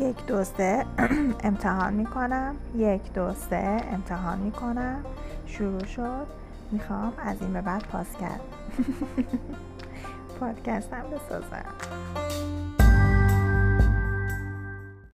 یک دو سه امتحان می‌کنم. یک دو سه امتحان می‌کنم. شروع شد. می‌خوام از این به بعد پاس کرد. پادکستم بسازم.